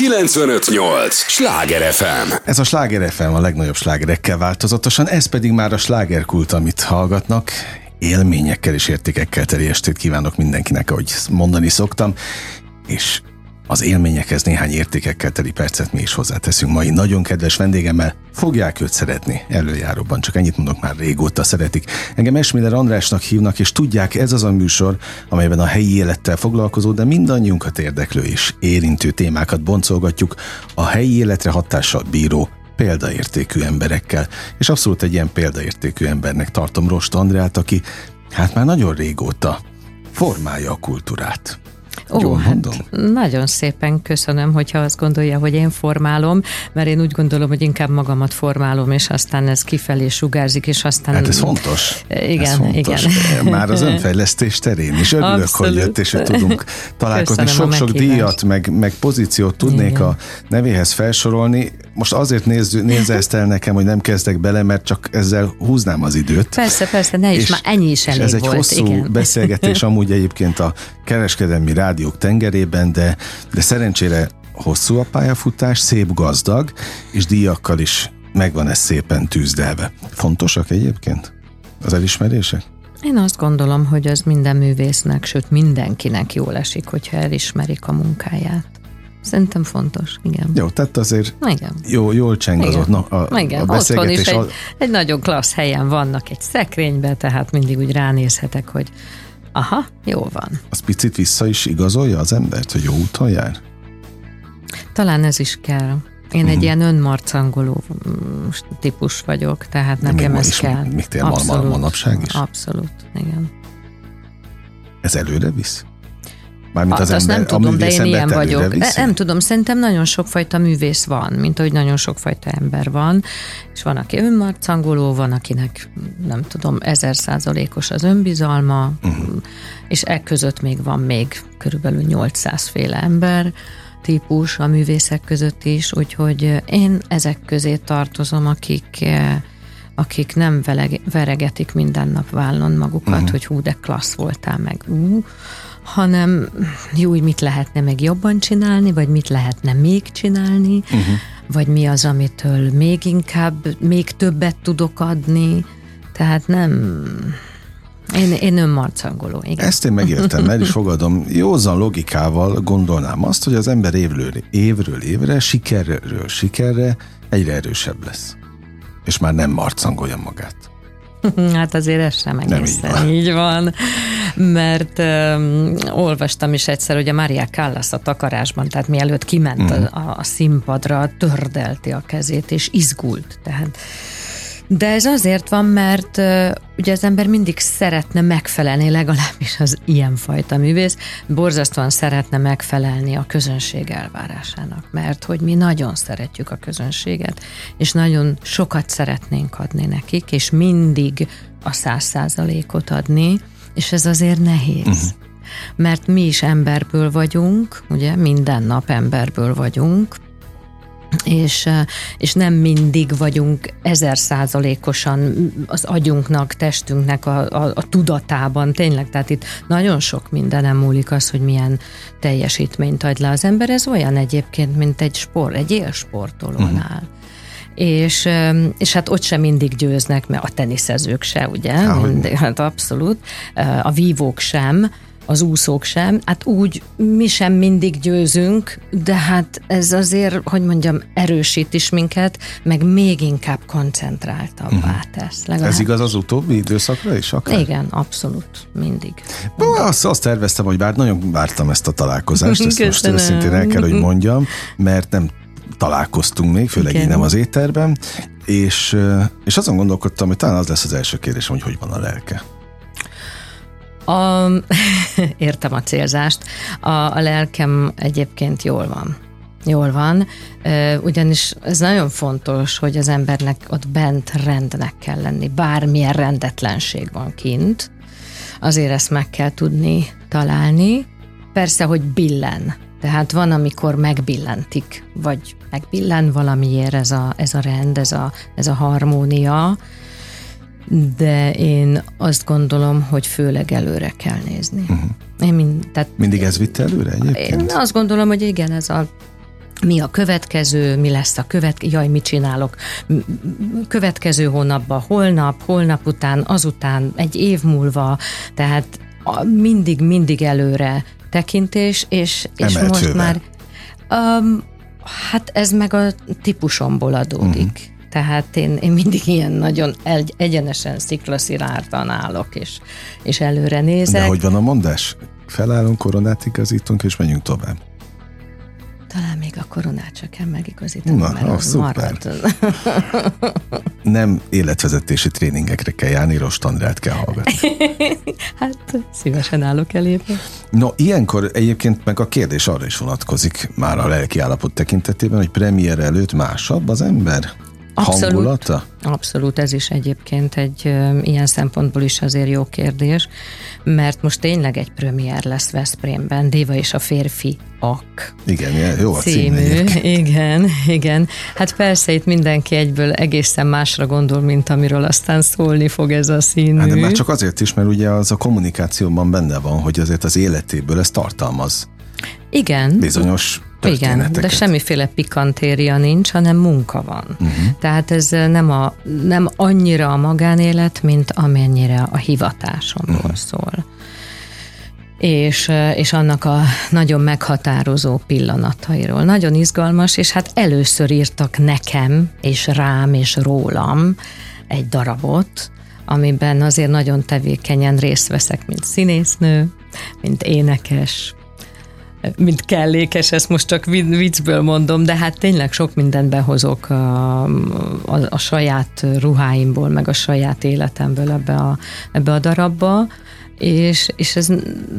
958! Sláger FM! Ez a Sláger FM a legnagyobb slágerekkel változatosan, ez pedig már a slágerkult, amit hallgatnak. Élményekkel és értékekkel teli estét kívánok mindenkinek, ahogy mondani szoktam. És az élményekhez néhány értékekkel teli percet mi is hozzáteszünk mai nagyon kedves vendégemmel. Fogják őt szeretni előjáróban, csak ennyit mondok már régóta szeretik. Engem Esmiller Andrásnak hívnak, és tudják, ez az a műsor, amelyben a helyi élettel foglalkozó, de mindannyiunkat érdeklő és érintő témákat boncolgatjuk a helyi életre hatással bíró példaértékű emberekkel. És abszolút egy ilyen példaértékű embernek tartom Rost Andrát, aki hát már nagyon régóta formálja a kultúrát. Ó, Jól hát nagyon szépen köszönöm, hogyha azt gondolja, hogy én formálom, mert én úgy gondolom, hogy inkább magamat formálom, és aztán ez kifelé sugárzik, és aztán... Hát ez fontos. Igen, ez fontos. igen. Már az önfejlesztés terén is örülök, Abszolút. hogy jött, és hogy tudunk találkozni. Sok-sok díjat, meg, meg pozíciót tudnék igen. a nevéhez felsorolni. Most azért nézz, nézze ezt el nekem, hogy nem kezdek bele, mert csak ezzel húznám az időt. Persze, persze, ne is, és, már ennyi is elég ez egy volt, hosszú igen. beszélgetés amúgy egyébként a kereskedelmi rádiók tengerében, de, de szerencsére hosszú a pályafutás, szép gazdag, és díjakkal is megvan ez szépen tűzdelve. Fontosak egyébként az elismerések? Én azt gondolom, hogy az minden művésznek, sőt mindenkinek jól esik, hogyha elismerik a munkáját. Szerintem fontos, igen. Jó, tehát azért igen. Jó, jól cseng az ott na, a, igen. a beszélgetés. Otthon is egy, egy nagyon klassz helyen vannak egy szekrényben, tehát mindig úgy ránézhetek, hogy aha, jó van. Az picit vissza is igazolja az embert, hogy jó úton jár? Talán ez is kell. Én egy uh-huh. ilyen önmarcangoló mm, típus vagyok, tehát nekem ez kell. Még tényleg manapság is? Abszolút, igen. Ez előre visz? Mármint az Azt ember, nem tudom, de én ilyen vagyok. Viszi? Nem tudom, szerintem nagyon sokfajta művész van, mint ahogy nagyon sokfajta ember van, és van, aki önmarcangoló, van, akinek nem tudom, ezer százalékos az önbizalma, uh-huh. és e között még van még körülbelül 800 féle ember, típus a művészek között is, úgyhogy én ezek közé tartozom, akik akik nem veregetik minden nap vállon magukat, uh-huh. hogy hú, de klassz voltál meg, ú, hanem jó, hogy mit lehetne meg jobban csinálni, vagy mit lehetne még csinálni, uh-huh. vagy mi az, amitől még inkább, még többet tudok adni. Tehát nem... Én, én önmarcangoló, igen. Ezt én megértem, el is fogadom. Józan logikával gondolnám azt, hogy az ember évről, évről évre, sikerről sikerre egyre erősebb lesz. És már nem marcangolja magát. Hát azért ez sem egészen Nem így, van. így van. Mert um, olvastam is egyszer, hogy a Mária Callas a takarásban, tehát mielőtt kiment uh-huh. a, a színpadra, tördelti a kezét, és izgult. Tehát de ez azért van, mert uh, ugye az ember mindig szeretne megfelelni, legalábbis az ilyenfajta művész, borzasztóan szeretne megfelelni a közönség elvárásának, mert hogy mi nagyon szeretjük a közönséget, és nagyon sokat szeretnénk adni nekik, és mindig a száz százalékot adni, és ez azért nehéz. Uh-huh. Mert mi is emberből vagyunk, ugye minden nap emberből vagyunk, és, és nem mindig vagyunk ezer százalékosan az agyunknak, testünknek a, a, a tudatában, tényleg, tehát itt nagyon sok mindenem múlik az, hogy milyen teljesítményt ad le az ember, ez olyan egyébként, mint egy sport, egy élsportolónál. Uh-huh és, és hát ott sem mindig győznek, mert a teniszezők se, ugye? Mindig, hát abszolút. A vívók sem, az úszók sem. Hát úgy mi sem mindig győzünk, de hát ez azért, hogy mondjam, erősít is minket, meg még inkább koncentráltabbá uh-huh. tesz. Legalább. Ez igaz az utóbbi időszakra is? Akár? Igen, abszolút, mindig. Bo, azt, azt terveztem, hogy bár nagyon vártam ezt a találkozást, ezt most őszintén el kell, hogy mondjam, mert nem találkoztunk még, főleg Igen. így nem az étterben, és, és azon gondolkodtam, hogy talán az lesz az első kérdésem, hogy hogy van a lelke. A, értem a célzást. A, a lelkem egyébként jól van. Jól van, ugyanis ez nagyon fontos, hogy az embernek ott bent rendnek kell lenni. Bármilyen rendetlenség van kint, azért ezt meg kell tudni találni. Persze, hogy billen. Tehát van, amikor megbillentik, vagy megbillen valamiért ez a, ez a rend, ez a, ez a harmónia, de én azt gondolom, hogy főleg előre kell nézni. Uh-huh. Én mind, tehát Mindig ez vitte előre egyébként? Én azt gondolom, hogy igen, ez a mi a következő, mi lesz a következő, jaj, mit csinálok következő hónapban, holnap, holnap után, azután, egy év múlva, tehát mindig, mindig előre tekintés, és, és most már um, hát ez meg a típusomból adódik. Uh-huh. Tehát én, én mindig ilyen nagyon egy, egyenesen sziklaszirártan állok, és, és előre nézek. De hogy van a mondás? Felállunk, koronát igazítunk, és menjünk tovább. Talán még a koronát csak kell megigazítani, Na, mert az szuper. Nem életvezetési tréningekre kell járni, Rost Andrát kell hallgatni. hát szívesen állok elébe. No, ilyenkor egyébként meg a kérdés arra is vonatkozik már a lelki állapot tekintetében, hogy premier előtt másabb az ember? Abszolút, hangulata? Abszolút, ez is egyébként egy ilyen szempontból is azért jó kérdés, mert most tényleg egy premier lesz Veszprémben, Déva és a férfi ak. Igen, jó a című. Igen, igen. Hát persze itt mindenki egyből egészen másra gondol, mint amiről aztán szólni fog ez a színű. Hát de már csak azért is, mert ugye az a kommunikációban benne van, hogy azért az életéből ez tartalmaz. Igen. Bizonyos igen, de semmiféle pikantéria nincs, hanem munka van. Uh-huh. Tehát ez nem, a, nem annyira a magánélet, mint amennyire a hivatásomról uh-huh. szól. És, és annak a nagyon meghatározó pillanatairól. Nagyon izgalmas, és hát először írtak nekem, és rám, és rólam egy darabot, amiben azért nagyon tevékenyen részt veszek, mint színésznő, mint énekes, mint kellékes, ezt most csak viccből mondom, de hát tényleg sok mindent behozok a, a, a saját ruháimból, meg a saját életemből ebbe a, ebbe a darabba, és, és ez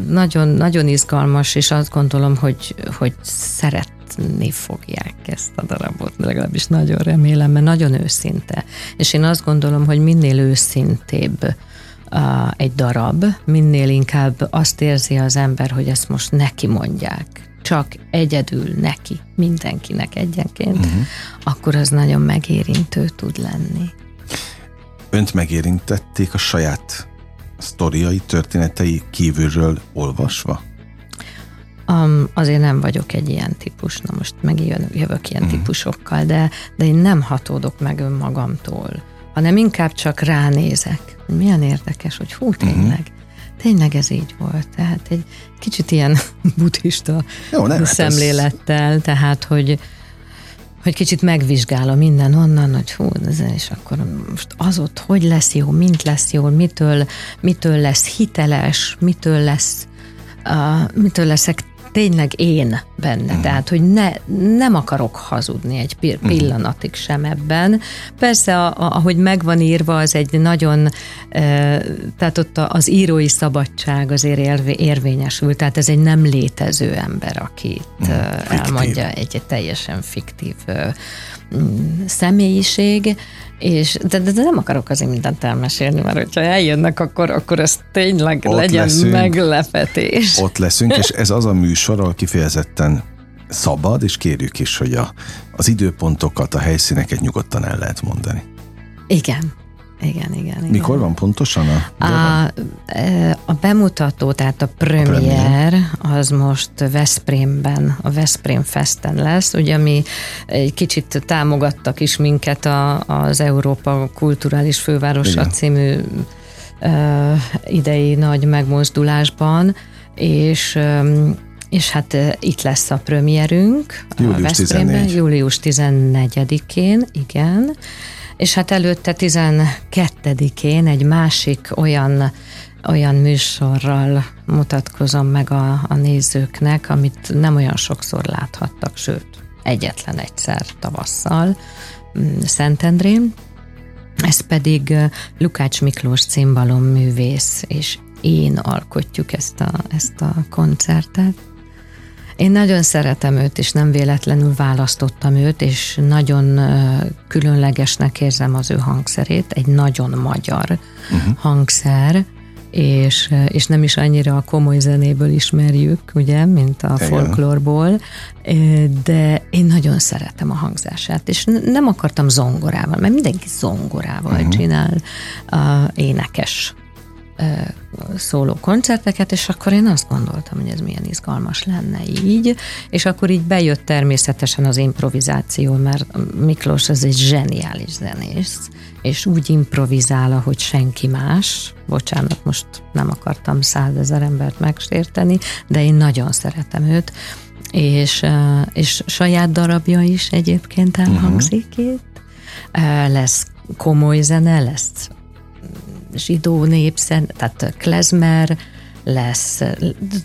nagyon, nagyon izgalmas, és azt gondolom, hogy, hogy szeretni fogják ezt a darabot, legalábbis nagyon remélem, mert nagyon őszinte. És én azt gondolom, hogy minél őszintébb egy darab, minél inkább azt érzi az ember, hogy ezt most neki mondják, csak egyedül neki, mindenkinek egyenként, uh-huh. akkor az nagyon megérintő tud lenni. Önt megérintették a saját sztoriai, történetei kívülről olvasva? Um, azért nem vagyok egy ilyen típus, na most megjövök jövök ilyen uh-huh. típusokkal, de, de én nem hatódok meg önmagamtól, hanem inkább csak ránézek milyen érdekes, hogy hú, tényleg, uh-huh. tényleg ez így volt. Tehát egy kicsit ilyen buddhista Jó, nem, szemlélettel, ez... tehát, hogy hogy kicsit megvizsgálom minden onnan, hogy hú, és akkor most az ott hogy lesz jó, mint lesz jó, mitől, mitől lesz hiteles, mitől lesz uh, mitől leszek tényleg én benne. Mm. Tehát, hogy ne, nem akarok hazudni egy mhm. pillanatig sem ebben. Persze, a, a, ahogy megvan írva, az egy nagyon, e, tehát ott az írói szabadság azért érvé, érvényesül, tehát ez egy nem létező ember, aki itt mm. elmondja egy, egy teljesen fiktív e, személyiség, és, de, de, de nem akarok azért mindent elmesélni, mert hogyha eljönnek, akkor, akkor ez tényleg ott legyen leszünk, meglepetés. Ott leszünk, és ez az a műsor, ahol kifejezetten szabad, és kérjük is, hogy a, az időpontokat, a helyszíneket nyugodtan el lehet mondani. Igen. Igen, igen, igen. Mikor van pontosan a a, e, a bemutató, tehát a premier, a premier, az most Veszprémben, a Veszprém Festen lesz, ugye mi egy kicsit támogattak is minket a, az Európa Kulturális Fővárosa igen. című uh, idei nagy megmozdulásban, és um, és hát uh, itt lesz a premierünk. Július a Veszprémben, 14. Július 14-én, igen és hát előtte 12-én egy másik olyan olyan műsorral mutatkozom meg a, a nézőknek, amit nem olyan sokszor láthattak, sőt, egyetlen egyszer tavasszal mm, Szentendrén. Ez pedig Lukács Miklós cimbalom művész, és én alkotjuk ezt a, ezt a koncertet. Én nagyon szeretem őt, és nem véletlenül választottam őt, és nagyon különlegesnek érzem az ő hangszerét, egy nagyon magyar uh-huh. hangszer, és, és nem is annyira a komoly zenéből ismerjük, ugye, mint a folklórból, de én nagyon szeretem a hangzását, és nem akartam zongorával, mert mindenki zongorával uh-huh. csinál uh, énekes szóló koncerteket, és akkor én azt gondoltam, hogy ez milyen izgalmas lenne így, és akkor így bejött természetesen az improvizáció, mert Miklós az egy zseniális zenész, és úgy improvizál, ahogy senki más. Bocsánat, most nem akartam százezer embert megsérteni, de én nagyon szeretem őt, és, és saját darabja is egyébként elhangzik uh-huh. itt. Lesz komoly zene, lesz zsidó népszen, tehát klezmer, lesz,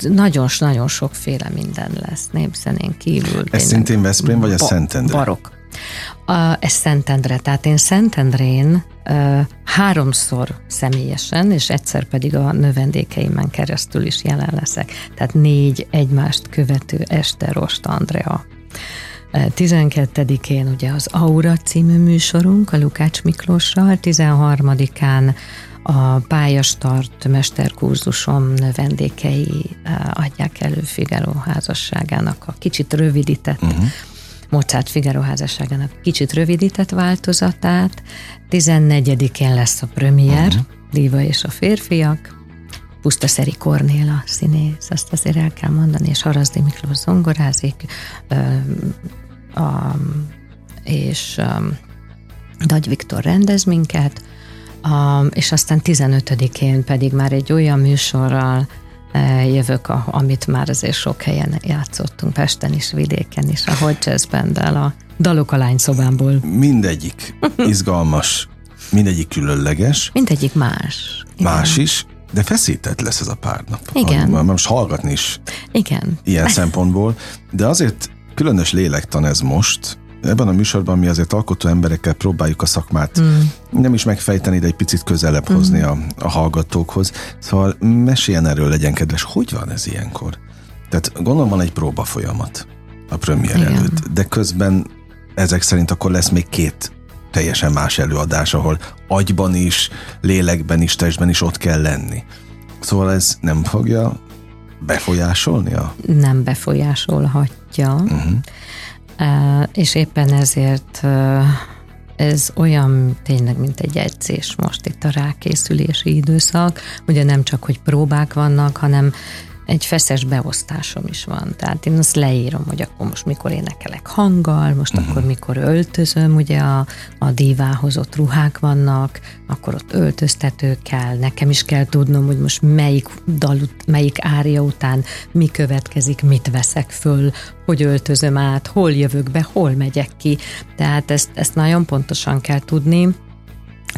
nagyon-nagyon sokféle minden lesz népzenén kívül. Ez szintén Veszprém, vagy a Szentendre? Barok. A, ez Szentendre, tehát én Szentendrén uh, háromszor személyesen, és egyszer pedig a növendékeimen keresztül is jelen leszek. Tehát négy egymást követő este Rost Andrea. 12-én ugye az Aura című műsorunk a Lukács Miklóssal, 13-án a pályastart mesterkurzusom vendégei adják elő Figaro házasságának a kicsit rövidített uh-huh. Mozart Figaro házasságának kicsit rövidített változatát. 14-én lesz a premier, uh-huh. Diva és a férfiak. Pusztaszeri Kornéla színész, azt azért el kell mondani, és Harazdi Miklós zongorázik, a, és Nagy Viktor rendez minket, a, és aztán 15-én pedig már egy olyan műsorral e, jövök, a, amit már azért sok helyen játszottunk, Pesten is, vidéken is, a Hot Jazz Band-el, a Dalok a lányszobámból. Mindegyik izgalmas, mindegyik különleges. Mindegyik más. Igen. Más is, de feszített lesz ez a pár nap. Igen. Most hallgatni is. Igen. Ilyen szempontból. De azért különös lélektan ez most, ebben a műsorban mi azért alkotó emberekkel próbáljuk a szakmát mm. nem is megfejteni, de egy picit közelebb hozni mm. a, a hallgatókhoz. Szóval meséljen erről, legyen kedves, hogy van ez ilyenkor? Tehát gondolom van egy próba folyamat a premier Igen. előtt, de közben ezek szerint akkor lesz még két teljesen más előadás, ahol agyban is, lélekben is, testben is ott kell lenni. Szóval ez nem fogja befolyásolni a... Nem befolyásolhatja. Uh-huh és éppen ezért ez olyan tényleg, mint egy edzés most itt a rákészülési időszak. Ugye nem csak, hogy próbák vannak, hanem egy feszes beosztásom is van. Tehát én azt leírom, hogy akkor most mikor énekelek hanggal, most uh-huh. akkor mikor öltözöm, ugye a, a dívához ott ruhák vannak, akkor ott öltöztető kell, nekem is kell tudnom, hogy most melyik dal, melyik ária után mi következik, mit veszek föl, hogy öltözöm át, hol jövök be, hol megyek ki. Tehát ezt, ezt nagyon pontosan kell tudni.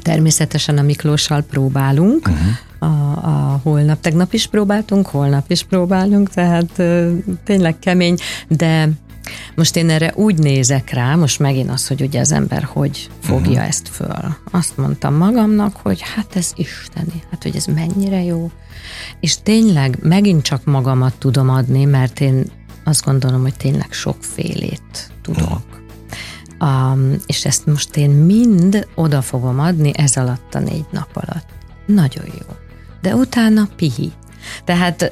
Természetesen a Miklóssal próbálunk, uh-huh a, a holnap. Tegnap is próbáltunk, holnap is próbálunk, tehát tényleg kemény, de most én erre úgy nézek rá, most megint az, hogy ugye az ember hogy fogja uh-huh. ezt föl. Azt mondtam magamnak, hogy hát ez isteni, hát hogy ez mennyire jó. És tényleg megint csak magamat tudom adni, mert én azt gondolom, hogy tényleg sokfélét tudok. Uh-huh. Um, és ezt most én mind oda fogom adni ez alatt a négy nap alatt. Nagyon jó de utána pihi. Tehát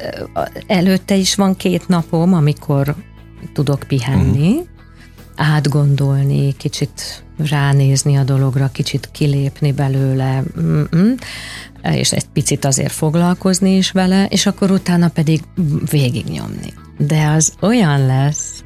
előtte is van két napom, amikor tudok pihenni, uh-huh. átgondolni, kicsit ránézni a dologra, kicsit kilépni belőle, mm-mm, és egy picit azért foglalkozni is vele, és akkor utána pedig végignyomni. De az olyan lesz,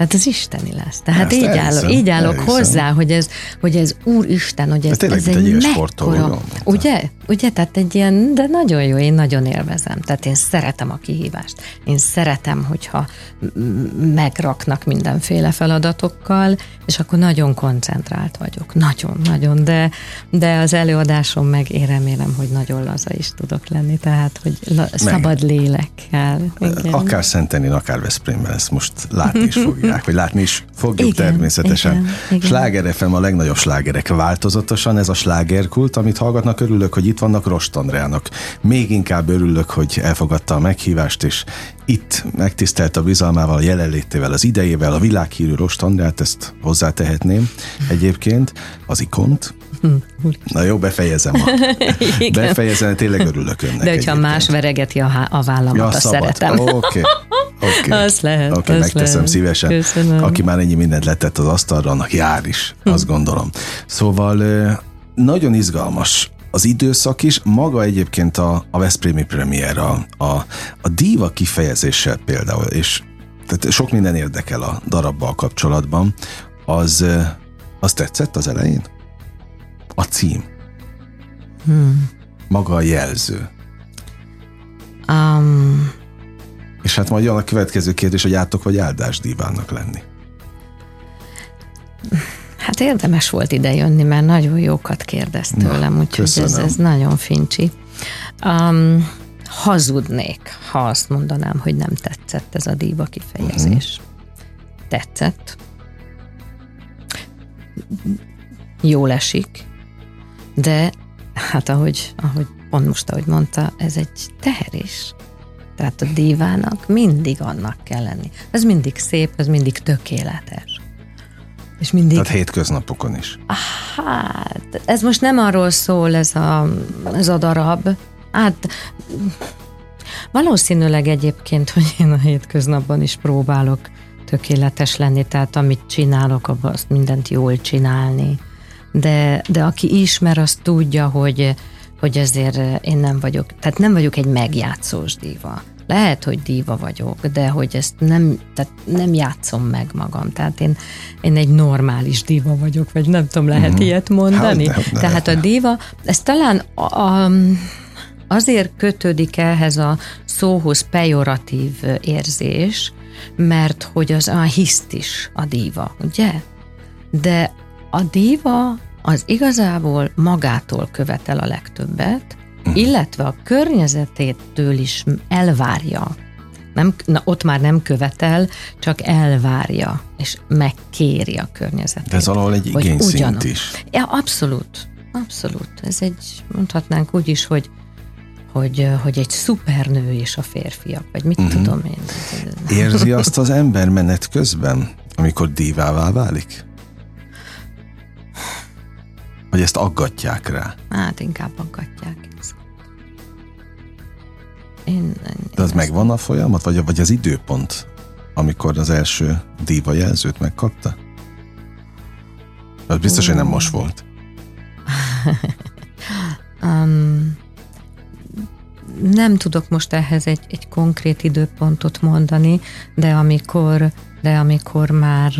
Hát ez isteni lesz. Tehát így, állok, így állok hozzá, hogy ez, hogy ez Úristen, hogy ez, ez, ez egy, egy mekkora, ugye? Ugye? Tehát egy ilyen, de nagyon jó, én nagyon élvezem. Tehát én szeretem a kihívást. Én szeretem, hogyha megraknak mindenféle feladatokkal, és akkor nagyon koncentrált vagyok. Nagyon, nagyon, de, de az előadásom meg én remélem, hogy nagyon laza is tudok lenni, tehát, hogy la, szabad lélekkel. Igen. Akár Szentenin, akár Veszprémben ezt most látni is fogja fogják, vagy látni is fogjuk igen, természetesen. Igen, igen. Sláger FM a legnagyobb slágerek változatosan, ez a slágerkult, amit hallgatnak, örülök, hogy itt vannak Rost Andrának. Még inkább örülök, hogy elfogadta a meghívást, és itt megtisztelt a bizalmával, a jelenlétével, az idejével, a világhírű Rost Andrát, ezt hozzátehetném egyébként, az ikont, Na jó, befejezem. A, befejezem, tényleg örülök önnek. De hogyha egyébként. más veregeti a, a vállamat, ja, azt szabad. szeretem. Oké. Okay. Okay. Az lehet. Oké, okay, megteszem lehet. szívesen. Köszönöm. Aki már ennyi mindent letett az asztalra, annak jár is, hm. azt gondolom. Szóval nagyon izgalmas az időszak is, maga egyébként a, a Veszprémi premier, a, a, a díva kifejezéssel például, és tehát sok minden érdekel a darabbal kapcsolatban, az, az tetszett az elején? A cím. Hmm. Maga a jelző. Um, és hát majd jön a következő kérdés, hogy átok vagy áldás dívának lenni. Hát érdemes volt ide jönni, mert nagyon jókat kérdezt tőlem, úgyhogy ez, ez nagyon fincsi. Um, hazudnék, ha azt mondanám, hogy nem tetszett ez a díva kifejezés. Uh-huh. Tetszett. Jól esik, de hát ahogy, ahogy pont most, ahogy mondta, ez egy teher is. Tehát a dívának mindig annak kell lenni. Ez mindig szép, ez mindig tökéletes. És mindig... Tehát hétköznapokon is. Hát, ez most nem arról szól ez a, ez a darab. Hát, valószínűleg egyébként, hogy én a hétköznapban is próbálok tökéletes lenni, tehát amit csinálok, abban azt mindent jól csinálni. De, de aki ismer, az tudja, hogy, hogy ezért én nem vagyok, tehát nem vagyok egy megjátszós díva. Lehet, hogy díva vagyok, de hogy ezt nem, tehát nem játszom meg magam. Tehát én, én egy normális díva vagyok, vagy nem tudom, lehet mm-hmm. ilyet mondani? Hát, ne, ne, Tehát a díva, ez talán a, a, azért kötődik ehhez a szóhoz pejoratív érzés, mert hogy az a hiszt is a díva, ugye? De a díva az igazából magától követel a legtöbbet, illetve a környezetétől is elvárja. Nem, na, ott már nem követel, csak elvárja, és megkéri a környezetét. De ez alól egy igényszint is. Ja, abszolút. Abszolút. Ez egy, mondhatnánk úgy is, hogy hogy, hogy egy szupernő és a férfiak, vagy mit uh-huh. tudom én. Érzi azt az ember menet közben, amikor dívává válik? Vagy ezt aggatják rá? Hát inkább aggatják. Én, én De az megvan a folyamat, vagy, vagy az időpont, amikor az első díva jelzőt megkapta? Az biztos, hogy nem most volt. um, nem tudok most ehhez egy, egy konkrét időpontot mondani, de amikor, de amikor már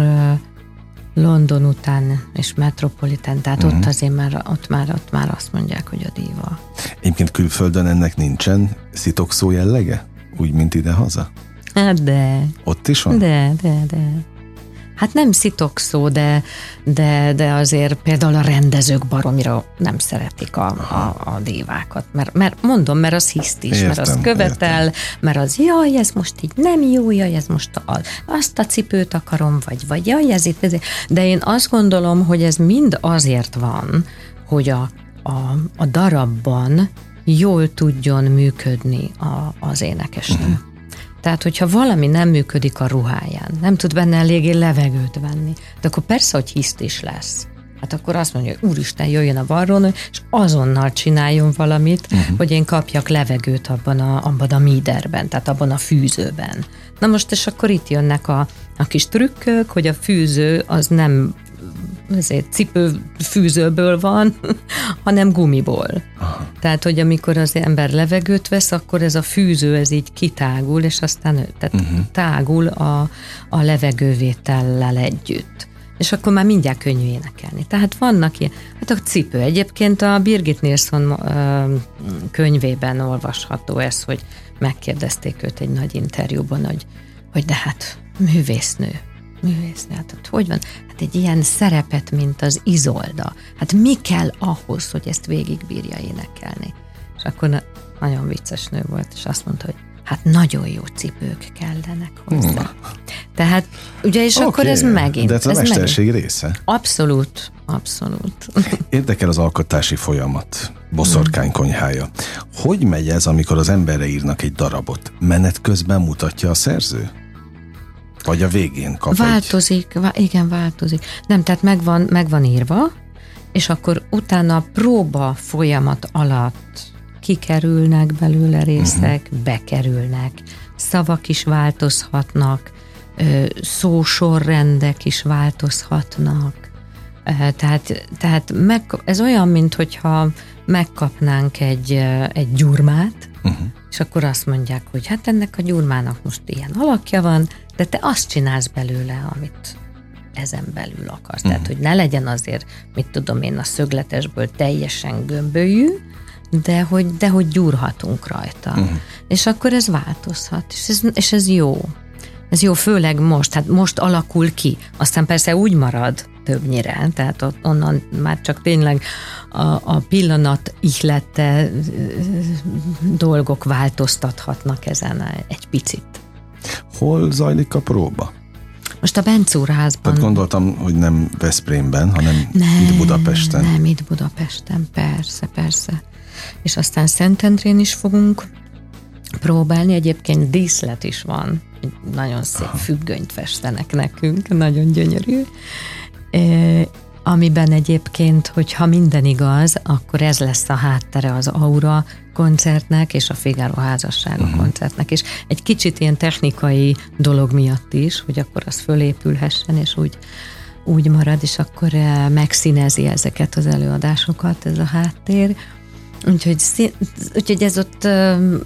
London után és Metropolitan, tehát uh-huh. ott azért már, ott már, ott már azt mondják, hogy a díva. Egyébként külföldön ennek nincsen szitokszó jellege? Úgy, mint ide-haza? Hát de. Ott is van? De, de, de hát nem szitok szó, de, de, de azért például a rendezők baromira nem szeretik a, a, a dívákat, mert, mert mondom, mert az hiszt is, értem, mert az követel, értem. mert az jaj, ez most így nem jó, jaj, ez most a, azt a cipőt akarom, vagy, vagy jaj, ez itt, ez, de én azt gondolom, hogy ez mind azért van, hogy a, a, a darabban jól tudjon működni a, az énekesnő. Uh-huh. Tehát, hogyha valami nem működik a ruháján, nem tud benne eléggé levegőt venni, de akkor persze, hogy hiszt is lesz. Hát akkor azt mondja, hogy úristen, jöjjön a varrón, és azonnal csináljon valamit, uh-huh. hogy én kapjak levegőt abban a, abban a míderben, tehát abban a fűzőben. Na most, és akkor itt jönnek a, a kis trükkök, hogy a fűző az nem ezért cipőfűzőből van, hanem gumiból. Aha. Tehát, hogy amikor az ember levegőt vesz, akkor ez a fűző, ez így kitágul, és aztán tehát uh-huh. tágul a, a levegővétellel együtt. És akkor már mindjárt könnyű énekelni. Tehát vannak ilyen, hát a cipő. Egyébként a Birgit Nilsson könyvében olvasható ez, hogy megkérdezték őt egy nagy interjúban, hogy, hogy de hát művésznő művésznő, hát hogy van? Hát egy ilyen szerepet, mint az Izolda. Hát mi kell ahhoz, hogy ezt végigbírja énekelni? És akkor na, nagyon vicces nő volt, és azt mondta, hogy hát nagyon jó cipők kellenek hozzá. Hmm. Tehát, ugye, és okay, akkor ez megint. De ez a mesterség megint. része. Abszolút, abszolút. Érdekel az alkotási folyamat, boszorkány konyhája. Hogy megy ez, amikor az emberre írnak egy darabot? Menet közben mutatja a szerző? Vagy a végén kap Változik, egy... vá- igen, változik. Nem, tehát megvan, megvan írva, és akkor utána a próba folyamat alatt kikerülnek belőle részek, uh-huh. bekerülnek, szavak is változhatnak, szósorrendek is változhatnak, Tehát, tehát meg, ez olyan, mint hogyha megkapnánk egy, egy gyurmát, uh-huh. és akkor azt mondják, hogy hát ennek a gyurmának most ilyen alakja van, de te azt csinálsz belőle, amit ezen belül akarsz. Uh-huh. Tehát, hogy ne legyen azért, mit tudom én, a szögletesből teljesen gömbölyű, de hogy, de hogy gyúrhatunk rajta. Uh-huh. És akkor ez változhat, és ez, és ez jó. Ez jó, főleg most, hát most alakul ki. Aztán persze úgy marad többnyire, tehát onnan már csak tényleg a, a pillanat ihlette dolgok változtathatnak ezen egy picit. Hol zajlik a próba? Most a Bencúrházban. Tehát gondoltam, hogy nem Veszprémben, hanem nem, itt Budapesten. Nem, itt Budapesten, persze, persze. És aztán Szentendrén is fogunk próbálni. Egyébként díszlet is van. Nagyon szép Aha. függönyt festenek nekünk, nagyon gyönyörű. E, amiben egyébként, hogyha minden igaz, akkor ez lesz a háttere az Aura koncertnek és a Figaro házassága uh-huh. koncertnek, és egy kicsit ilyen technikai dolog miatt is, hogy akkor az fölépülhessen, és úgy, úgy marad, és akkor megszínezi ezeket az előadásokat, ez a háttér. Úgyhogy, úgyhogy ez ott,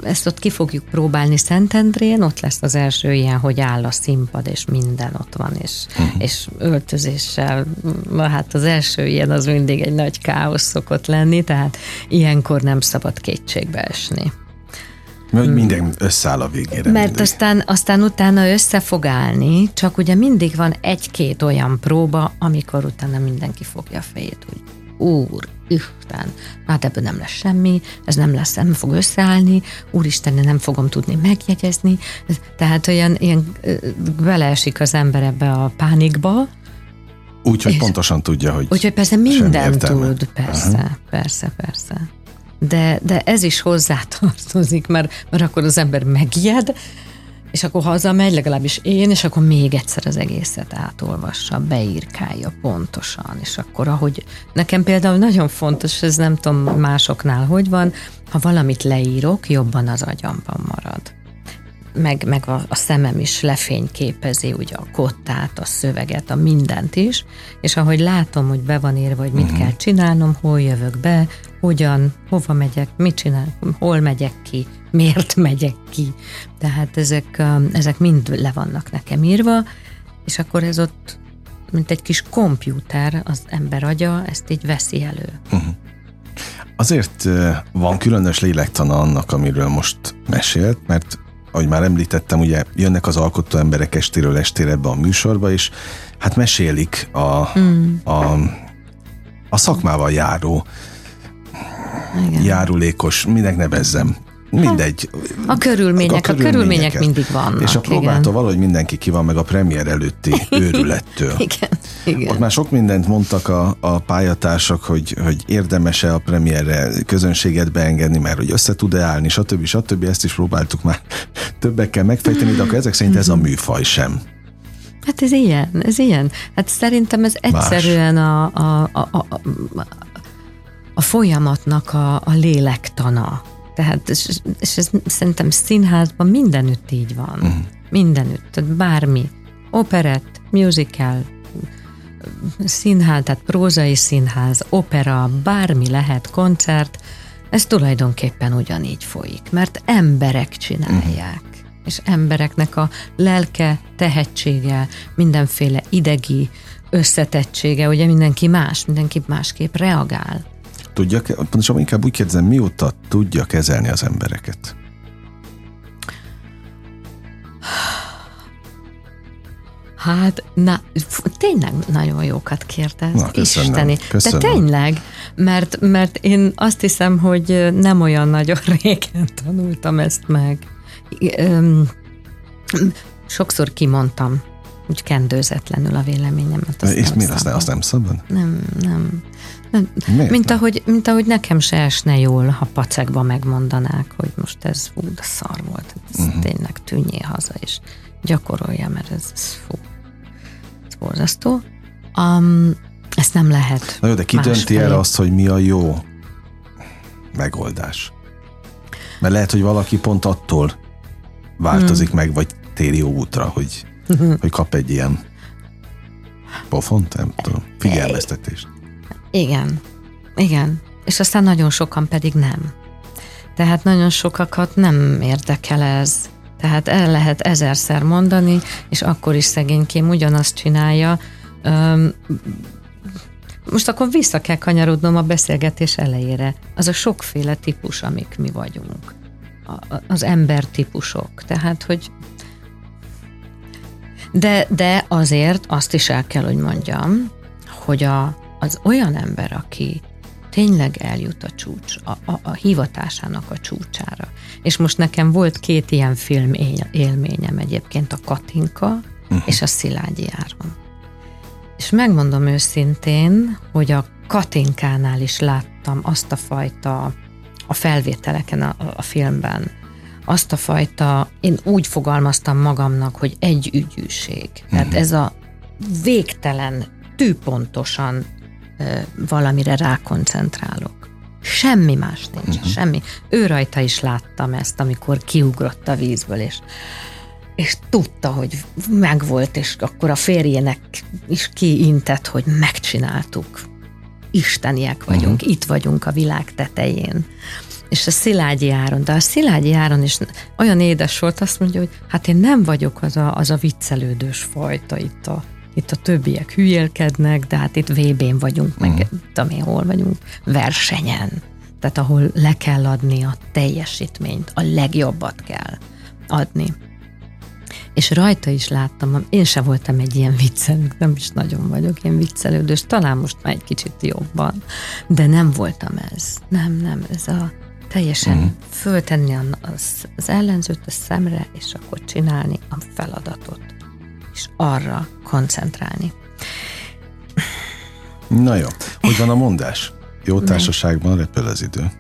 ezt ott ki fogjuk próbálni Szentendrén, ott lesz az első ilyen, hogy áll a színpad, és minden ott van, és, uh-huh. és öltözéssel, hát az első ilyen az mindig egy nagy káosz szokott lenni, tehát ilyenkor nem szabad kétségbe esni. Mert hogy minden összeáll a végére. Mert mindig. aztán, aztán utána össze fog állni, csak ugye mindig van egy-két olyan próba, amikor utána mindenki fogja a fejét, hogy úr, Isten, hát ebből nem lesz semmi, ez nem lesz, nem fog összeállni, úristen, nem fogom tudni megjegyezni. Tehát olyan ilyen beleesik az ember ebbe a pánikba, Úgyhogy pontosan tudja, hogy Úgyhogy persze minden tud, persze, uh-huh. persze, persze. De, de ez is hozzátartozik, mert, mert akkor az ember megijed, és akkor hazamegy, legalábbis én, és akkor még egyszer az egészet átolvassa, beírkálja pontosan, és akkor ahogy nekem például nagyon fontos, ez nem tudom másoknál hogy van, ha valamit leírok, jobban az agyamban marad. Meg, meg a, a szemem is lefényképezi ugye a kottát, a szöveget, a mindent is, és ahogy látom, hogy be van írva, hogy mit uh-huh. kell csinálnom, hol jövök be, hogyan, hova megyek, mit csinál, hol megyek ki, miért megyek ki. Tehát ezek, um, ezek mind le vannak nekem írva, és akkor ez ott, mint egy kis kompjúter, az ember agya ezt így veszi elő. Uh-huh. Azért van különös lélektana annak, amiről most mesélt, mert ahogy már említettem, ugye jönnek az alkotó emberek estéről estére ebbe a műsorba, és hát mesélik a, mm. a, a szakmával járó Igen. járulékos, minek nevezzem, mindegy. A körülmények, a, a körülmények mindig vannak. És a próbától igen. valahogy mindenki ki van meg a premier előtti őrülettől. igen, igen. Ott már sok mindent mondtak a, a pályatársak, hogy, hogy érdemes-e a premierre közönséget beengedni, mert hogy össze tud-e állni, stb. stb. Ezt is próbáltuk már többekkel megfejteni, de akkor ezek szerint ez a műfaj sem. Hát ez ilyen, ez ilyen. Hát szerintem ez egyszerűen a, a, a, a, a folyamatnak a, a lélektana. Tehát, és, és ez szerintem színházban mindenütt így van. Uh-huh. Mindenütt, tehát bármi. Operett, musical, színház, tehát prózai színház, opera, bármi lehet, koncert, ez tulajdonképpen ugyanígy folyik, mert emberek csinálják. Uh-huh. És embereknek a lelke, tehetsége, mindenféle idegi összetettsége, ugye mindenki más, mindenki másképp reagál tudja, pontosabban inkább úgy kérdezem, mióta tudja kezelni az embereket? Hát, na, tényleg nagyon jókat kérdez. Na, köszönöm, Isteni. Köszönöm. De tényleg, mert, mert én azt hiszem, hogy nem olyan nagyon régen tanultam ezt meg. Sokszor kimondtam, úgy kendőzetlenül a véleményemet. Azt És miért azt, azt nem szabad? Nem, nem. Miért mint, ahogy, mint ahogy nekem se esne jól, ha pacekba megmondanák, hogy most ez fú, de szar volt. Ez uh-huh. tényleg tűnjé haza, és gyakorolja, mert ez, ez fú, ez borzasztó. Um, ezt nem lehet. Na jó, de ki dönti el azt, hogy mi a jó megoldás? Mert lehet, hogy valaki pont attól változik hmm. meg, vagy téri jó útra, hogy, hogy kap egy ilyen Pofont, nem tudom, figyelmeztetést. Igen, igen. És aztán nagyon sokan pedig nem. Tehát nagyon sokakat nem érdekel ez. Tehát el lehet ezerszer mondani, és akkor is szegénykém ugyanazt csinálja. Most akkor vissza kell kanyarodnom a beszélgetés elejére. Az a sokféle típus, amik mi vagyunk. Az ember típusok. Tehát, hogy de, de azért azt is el kell, hogy mondjam, hogy a, az olyan ember, aki tényleg eljut a csúcs, a, a, a hivatásának a csúcsára. És most nekem volt két ilyen film élményem egyébként, a Katinka uh-huh. és a Szilágyi Áron. És megmondom őszintén, hogy a Katinkánál is láttam azt a fajta, a felvételeken a, a filmben, azt a fajta, én úgy fogalmaztam magamnak, hogy egy ügyűség. Uh-huh. Tehát mhm. ez a végtelen, tűpontosan valamire rákoncentrálok. Semmi más nincs, uh-huh. semmi. Ő rajta is láttam ezt, amikor kiugrott a vízből, és és tudta, hogy megvolt, és akkor a férjének is kiintett, hogy megcsináltuk. Isteniek vagyunk, uh-huh. itt vagyunk a világ tetején. És a Szilágyi Áron, de a Szilágyi Áron is olyan édes volt, azt mondja, hogy hát én nem vagyok az a, az a viccelődős fajta itt a itt a többiek hülyélkednek, de hát itt VB-n vagyunk, meg uh-huh. tudom én, hol vagyunk, versenyen. Tehát ahol le kell adni a teljesítményt, a legjobbat kell adni. És rajta is láttam, én se voltam egy ilyen viccelő, nem is nagyon vagyok ilyen viccelődős, talán most már egy kicsit jobban, de nem voltam ez. Nem, nem, ez a teljesen uh-huh. föltenni az, az ellenzőt a szemre, és akkor csinálni a feladatot és arra koncentrálni. Na jó, hogy van a mondás? Jó társaságban repel az idő.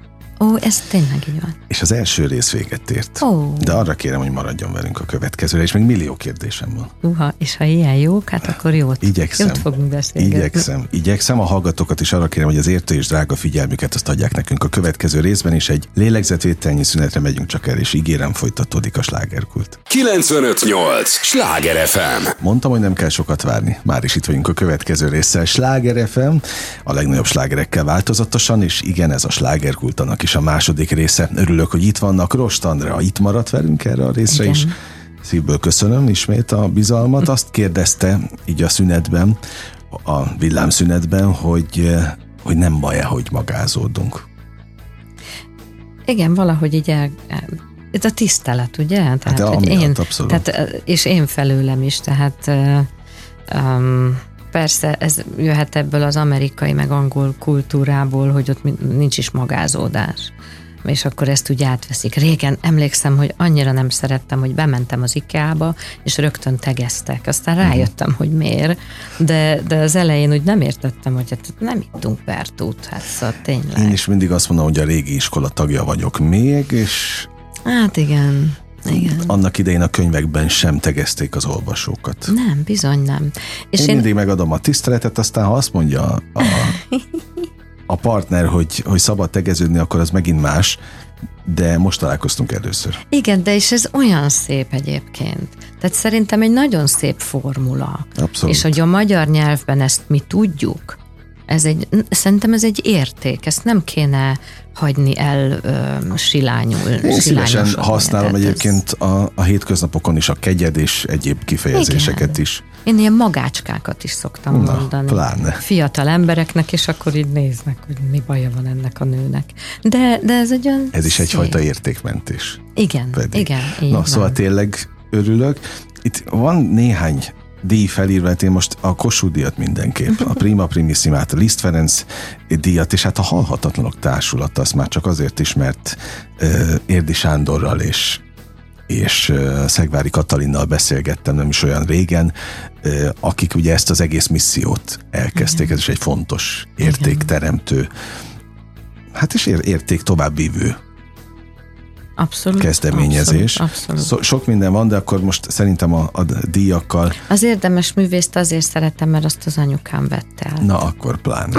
Ó, ez tényleg így van. És az első rész véget ért. Ó. De arra kérem, hogy maradjon velünk a következőre, és még millió kérdésem van. Uha, és ha ilyen jók, hát akkor jót, igyekszem, jót fogunk beszélgetni. Igyekszem, igyekszem. A hallgatókat is arra kérem, hogy az értő és drága figyelmüket azt adják nekünk a következő részben, és egy lélegzetvételnyi szünetre megyünk csak el, és ígérem folytatódik a slágerkult. 958! Sláger FM! Mondtam, hogy nem kell sokat várni. Már is itt vagyunk a következő résszel. Sláger FM, a legnagyobb slágerekkel változatosan, és igen, ez a slágerkultanak is a második része. Örülök, hogy itt vannak. Rost Andrea itt maradt velünk erre a részre Igen. is. Szívből köszönöm ismét a bizalmat. Azt kérdezte így a szünetben, a villámszünetben, hogy, hogy nem baj-e, hogy magázódunk. Igen, valahogy így el, ez a tisztelet, ugye? Tehát, hát hogy én, abszolút. Tehát, és én felőlem is, tehát um, persze ez jöhet ebből az amerikai meg angol kultúrából, hogy ott nincs is magázódás és akkor ezt úgy átveszik. Régen emlékszem, hogy annyira nem szerettem, hogy bementem az IKEA-ba, és rögtön tegeztek. Aztán mhm. rájöttem, hogy miért, de, de az elején úgy nem értettem, hogy hát nem ittunk Bertút, hát szóval tényleg. Én is mindig azt mondom, hogy a régi iskola tagja vagyok még, és Hát igen. Igen. Annak idején a könyvekben sem tegezték az olvasókat. Nem, bizony nem. És én, én mindig megadom a tiszteletet, aztán ha azt mondja a, a partner, hogy, hogy szabad tegeződni, akkor az megint más, de most találkoztunk először. Igen, de és ez olyan szép egyébként. Tehát szerintem egy nagyon szép formula. Abszolút. És hogy a magyar nyelvben ezt mi tudjuk, ez egy, szerintem ez egy érték, ezt nem kéne hagyni el ö, silányul. Én szívesen használom egyébként ez... a, a hétköznapokon is a kegyed és egyéb kifejezéseket Igen. is. Én ilyen magácskákat is szoktam Na, mondani. Pláne. Fiatal embereknek, és akkor így néznek, hogy mi baja van ennek a nőnek. De, de ez egy olyan Ez is egyfajta értékmentés. Igen, pedig. igen. Na, van. szóval tényleg örülök. Itt van néhány díj felírva, hát én most a Kossuth díjat mindenképp, a Prima Primissimát, a Liszt Ferenc díjat, és hát a Halhatatlanok társulata, azt már csak azért is, mert uh, Érdi Sándorral és és Szegvári Katalinnal beszélgettem nem is olyan régen, akik ugye ezt az egész missziót elkezdték, ez is egy fontos értékteremtő, hát és érték továbbvívő Abszolút, kezdeményezés. Abszolút, abszolút. sok minden van, de akkor most szerintem a, a díjakkal... Az érdemes művészt azért szeretem, mert azt az anyukám vette el. Na, akkor pláne.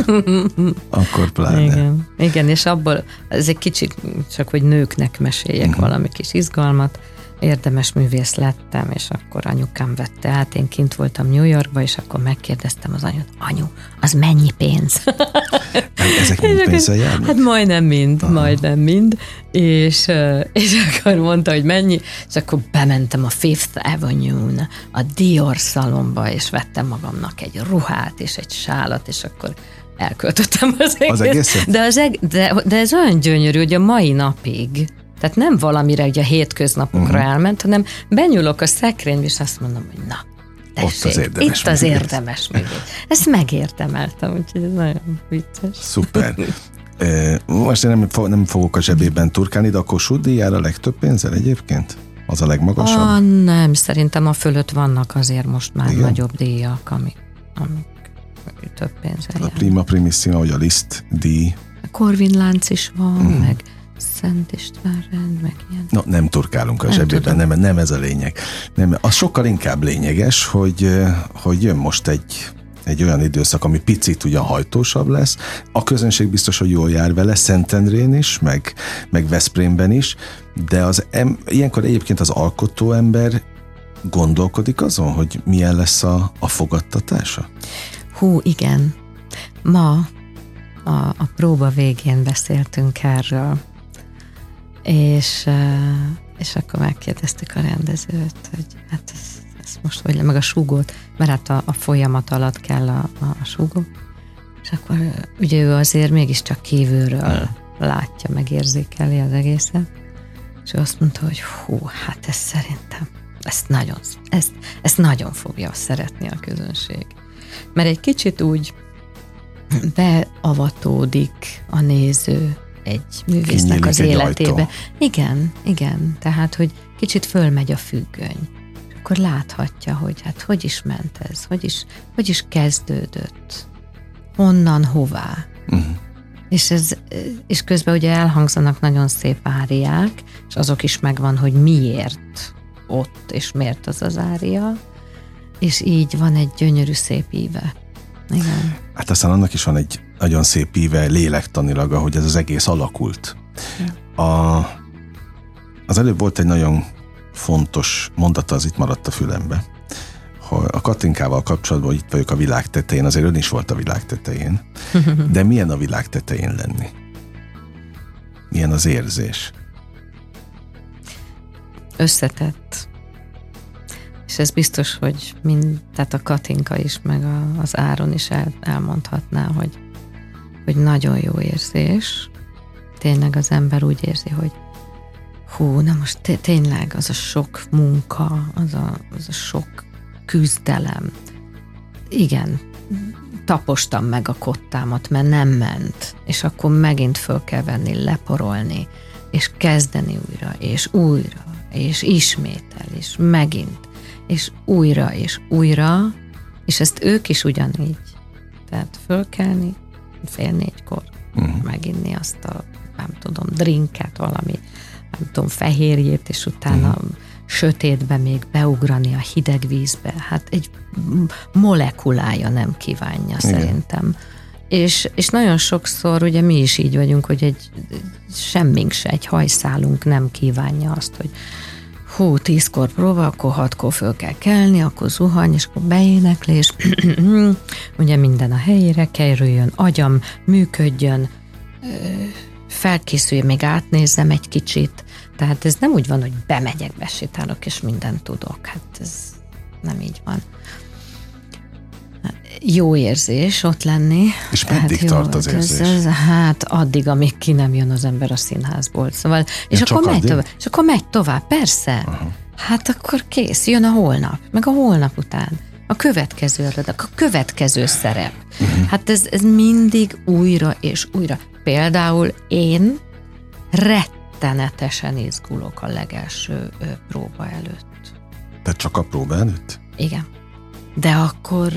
akkor pláne. Igen, igen, és abból, ez egy kicsit csak, hogy nőknek meséljek uh-huh. valami kis izgalmat. Érdemes művész lettem, és akkor anyukám vette át, én kint voltam New Yorkba, és akkor megkérdeztem az anyut, anyu, az mennyi pénz? Ezek mind pénzzel járnak? Hát majdnem mind, Aha. majdnem mind, és, és akkor mondta, hogy mennyi, és akkor bementem a Fifth Avenue-n, a Dior szalomba, és vettem magamnak egy ruhát és egy sálat, és akkor elköltöttem az egész. Az egészet? De, az eg- de, de ez olyan gyönyörű, hogy a mai napig tehát nem valamire, hogy a hétköznapokra uh-huh. elment, hanem benyúlok a szekrénybe, és azt mondom, hogy na, tessék, Ott az érdemes itt az érdemes még. Ezt megérdemeltem, úgyhogy ez nagyon vicces. Szuper. Most én nem, nem fogok a zsebében turkálni, de akkor Kossuth a legtöbb pénzzel egyébként? Az a legmagasabb? A, nem, szerintem a fölött vannak azért most már Igen? nagyobb díjak, amik, amik több pénzzel A Prima Primissima, vagy a Liszt díj. A Corvin lánc is van, mm. meg Szent István rend, meg ilyen. No, nem turkálunk a zsebében, nem, nem ez a lényeg. Nem, az sokkal inkább lényeges, hogy, hogy jön most egy, egy olyan időszak, ami picit ugyan hajtósabb lesz. A közönség biztos, hogy jól jár vele, Szentendrén is, meg, meg Veszprémben is, de az em, ilyenkor egyébként az alkotó ember gondolkodik azon, hogy milyen lesz a, a fogadtatása? Hú, igen. Ma a, a próba végén beszéltünk erről, és, és akkor megkérdeztük a rendezőt, hogy hát ez, ez most hogy meg a súgót, mert hát a, a folyamat alatt kell a, a, a súgó, és akkor ugye ő azért mégiscsak kívülről látja, meg érzékeli az egészet, és ő azt mondta, hogy hú, hát ez szerintem, ezt nagyon, ezt, ezt nagyon fogja szeretni a közönség. Mert egy kicsit úgy beavatódik a néző egy művésznek Kinyílik az életébe. Ajtó. Igen, igen. Tehát, hogy kicsit fölmegy a függöny. Akkor láthatja, hogy hát hogy is ment ez, hogy is, hogy is kezdődött, honnan, hová. Uh-huh. És, ez, és közben ugye elhangzanak nagyon szép áriák, és azok is megvan, hogy miért ott, és miért az az ária, és így van egy gyönyörű szép íve. Igen. Hát aztán annak is van egy nagyon szép íve lélektanilag, ahogy ez az egész alakult. A, az előbb volt egy nagyon fontos mondata, az itt maradt a fülembe. Ha a Katinkával kapcsolatban, hogy itt vagyok a világ tetején, azért ön is volt a világ tetején. De milyen a világ tetején lenni? Milyen az érzés? Összetett. És ez biztos, hogy mind, tehát a Katinka is, meg a, az Áron is el, elmondhatná, hogy hogy nagyon jó érzés. Tényleg az ember úgy érzi, hogy hú, na most tényleg az a sok munka, az a, az a sok küzdelem. Igen, tapostam meg a kottámat, mert nem ment, és akkor megint föl kell venni, leporolni, és kezdeni újra, és újra, és ismétel, és megint, és újra, és újra, és ezt ők is ugyanígy. Tehát fölkelni, fél négykor uh-huh. meginni azt a, nem tudom, drinket, valami, nem tudom, fehérjét, és utána uh-huh. sötétbe még beugrani a hideg vízbe. Hát egy molekulája nem kívánja Igen. szerintem. És, és nagyon sokszor ugye mi is így vagyunk, hogy egy semmink se, egy hajszálunk nem kívánja azt, hogy hú, tízkor próba, akkor hatkor föl kell kelni, akkor zuhany, és akkor beéneklés, ugye minden a helyére kerüljön, agyam működjön, felkészülj, még átnézem egy kicsit, tehát ez nem úgy van, hogy bemegyek, besétálok, és mindent tudok, hát ez nem így van jó érzés ott lenni. És meddig hát tart az érzés? Ez, ez, hát addig, amíg ki nem jön az ember a színházból. Szóval, és, ja, akkor megy tovább, és akkor megy tovább, persze. Aha. Hát akkor kész, jön a holnap, meg a holnap után. A következő előadak, a következő szerep. Uh-huh. Hát ez, ez mindig újra és újra. Például én rettenetesen izgulok a legelső próba előtt. Tehát csak a próba előtt? Igen. De akkor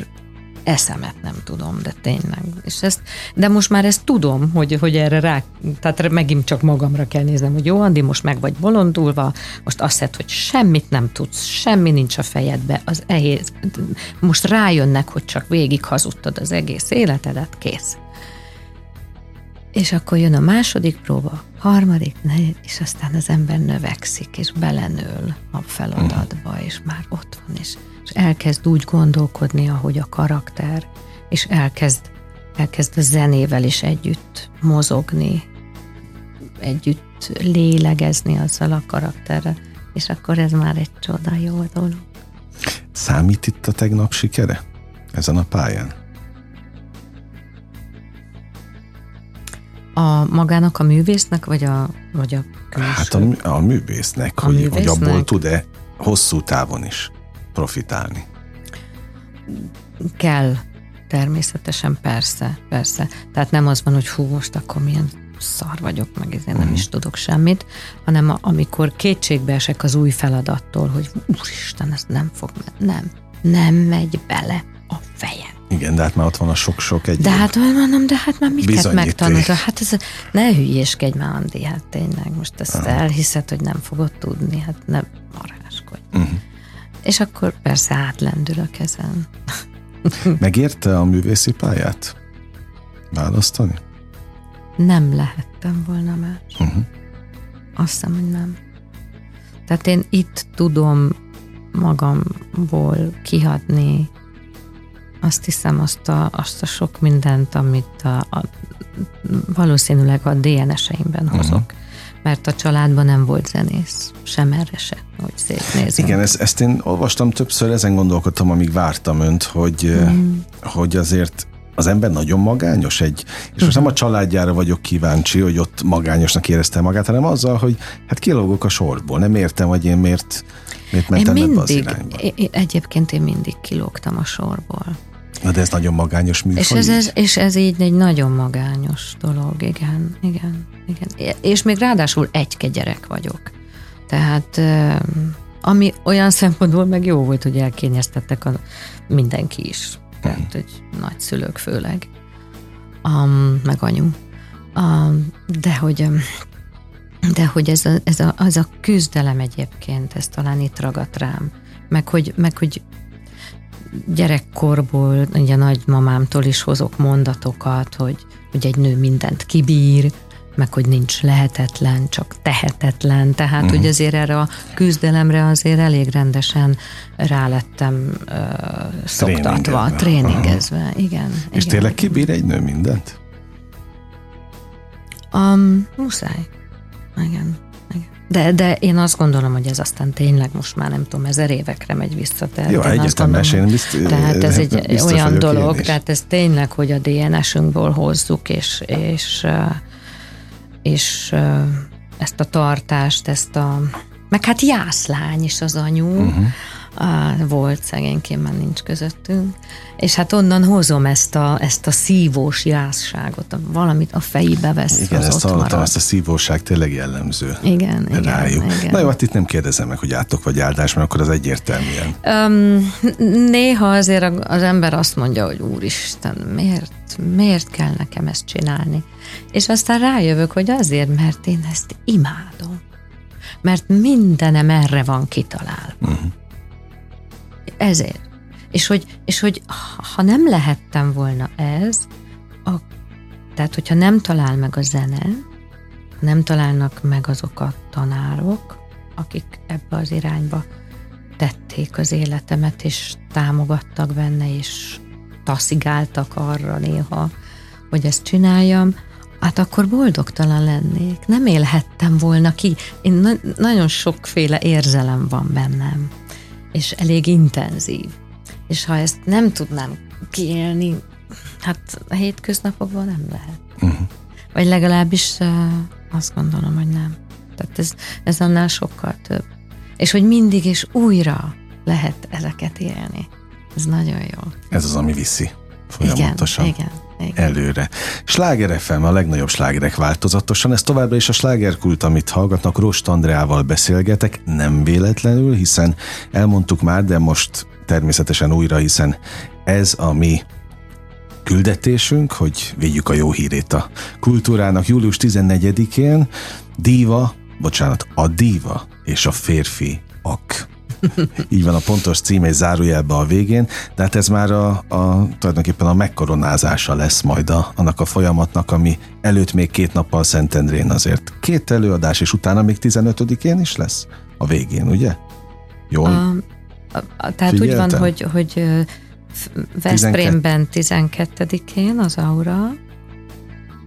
eszemet nem tudom, de tényleg. És ezt, de most már ezt tudom, hogy, hogy erre rá, tehát megint csak magamra kell néznem, hogy jó, Andi, most meg vagy bolondulva, most azt hiszed, hogy semmit nem tudsz, semmi nincs a fejedbe, az egész, most rájönnek, hogy csak végig hazudtad az egész életedet, kész. És akkor jön a második próba, harmadik, és aztán az ember növekszik, és belenől a feladatba, és már ott van, és, és elkezd úgy gondolkodni, ahogy a karakter, és elkezd, elkezd a zenével is együtt mozogni, együtt lélegezni azzal a karakterrel, és akkor ez már egy csoda jó dolog. Számít itt a tegnap sikere ezen a pályán? A magának a művésznek, vagy a, vagy a külső? Hát a, a művésznek, a hogy, művésznek? hogy abból tud-e hosszú távon is profitálni. Kell, természetesen, persze, persze. Tehát nem az van, hogy hú, most akkor milyen szar vagyok, meg ezért nem is mhm. tudok semmit, hanem a, amikor kétségbe esek az új feladattól, hogy úristen, ez nem fog, nem, nem megy bele a fejem. Igen, de hát már ott van a sok-sok egy. De hát mondom, de hát már miket megtanulta? Hát ez, ne hülyéskedj már, Andi, hát tényleg most ezt Aha. elhiszed, hogy nem fogod tudni, hát nem maráskodj. Uh-huh. És akkor persze átlendül a kezem. Megérte a művészi pályát? Választani? Nem lehettem volna más. Uh-huh. Azt hiszem, hogy nem. Tehát én itt tudom magamból kihatni azt hiszem azt a, azt a sok mindent, amit a, a, valószínűleg a DNS-eimben uh-huh. Mert a családban nem volt zenész, sem erre se, hogy szétnézem. Igen, ezt, ezt én olvastam többször, ezen gondolkodtam, amíg vártam önt, hogy, mm. hogy azért az ember nagyon magányos egy, és most nem a családjára vagyok kíváncsi, hogy ott magányosnak érezte magát, hanem azzal, hogy hát kilógok a sorból, nem értem, hogy én miért, miért mentem én mindig, ebbe az irányba. Én, egyébként én mindig kilógtam a sorból. Na de ez nagyon magányos műfaj. És ez, ez, és ez így egy nagyon magányos dolog, igen, igen, igen. És még ráadásul egy gyerek vagyok. Tehát ami olyan szempontból meg jó volt, hogy elkényeztettek a, mindenki is. Tehát, hogy nagyszülők főleg. Um, meg anyu. Um, de hogy de hogy ez a, ez a, az a küzdelem egyébként, ez talán itt ragadt rám. Meg hogy, meg hogy gyerekkorból, ugye nagymamámtól is hozok mondatokat, hogy, hogy egy nő mindent kibír, meg hogy nincs lehetetlen, csak tehetetlen, tehát uh-huh. hogy azért erre a küzdelemre azért elég rendesen rálettem uh, szoktatva, tréningezve, uh-huh. igen. És igen, tényleg kibír egy nő mindent? Um, muszáj. Igen. De, de én azt gondolom, hogy ez aztán tényleg most már nem tudom, ezer évekre megy vissza. Tehát Jó, egyetemes, én bizt, Tehát ez egy biztos olyan dolog, tehát ez tényleg, hogy a DNS-ünkből hozzuk, és, és, és ezt a tartást, ezt a meg hát jászlány is az anyu, uh-huh volt, szegényként már nincs közöttünk, és hát onnan hozom ezt a, ezt a szívós jásságot, valamit a fejébe vesz. Igen, ezt hallottam, ezt a szívóság tényleg jellemző igen, rájuk. Igen, igen. Na jó, hát itt nem kérdezem meg, hogy átok vagy áldás, mert akkor az egyértelműen. Um, néha azért az ember azt mondja, hogy úristen, miért, miért kell nekem ezt csinálni? És aztán rájövök, hogy azért, mert én ezt imádom. Mert mindenem erre van kitalálva. Uh-huh. Ezért. És hogy, és hogy ha nem lehettem volna ez, a, tehát hogyha nem talál meg a zene, nem találnak meg azok a tanárok, akik ebbe az irányba tették az életemet, és támogattak benne, és taszigáltak arra néha, hogy ezt csináljam, hát akkor boldogtalan lennék. Nem élhettem volna ki. Én na- nagyon sokféle érzelem van bennem és elég intenzív. És ha ezt nem tudnám kiélni, hát a hétköznapokban nem lehet. Uh-huh. Vagy legalábbis uh, azt gondolom, hogy nem. Tehát ez, ez annál sokkal több. És hogy mindig és újra lehet ezeket élni. Ez nagyon jó. Ez az, ami viszi folyamatosan. Igen, igen. Előre. Sláger FM a legnagyobb slágerek változatosan, ez továbbra is a slágerkult, amit hallgatnak, Rost Andreával beszélgetek, nem véletlenül, hiszen elmondtuk már, de most természetesen újra, hiszen ez a mi küldetésünk, hogy vigyük a jó hírét a kultúrának. Július 14-én. Díva, bocsánat, a díva és a férfi ak Így van a pontos cím egy zárójelbe a végén, de hát ez már a, a tulajdonképpen a megkoronázása lesz majd a, annak a folyamatnak, ami előtt még két nappal Szentendrén azért két előadás, és utána még 15-én is lesz a végén, ugye? Jól? A, a, a, tehát Figyeltem? úgy van, hogy, hogy Veszprémben 12-én az Aura,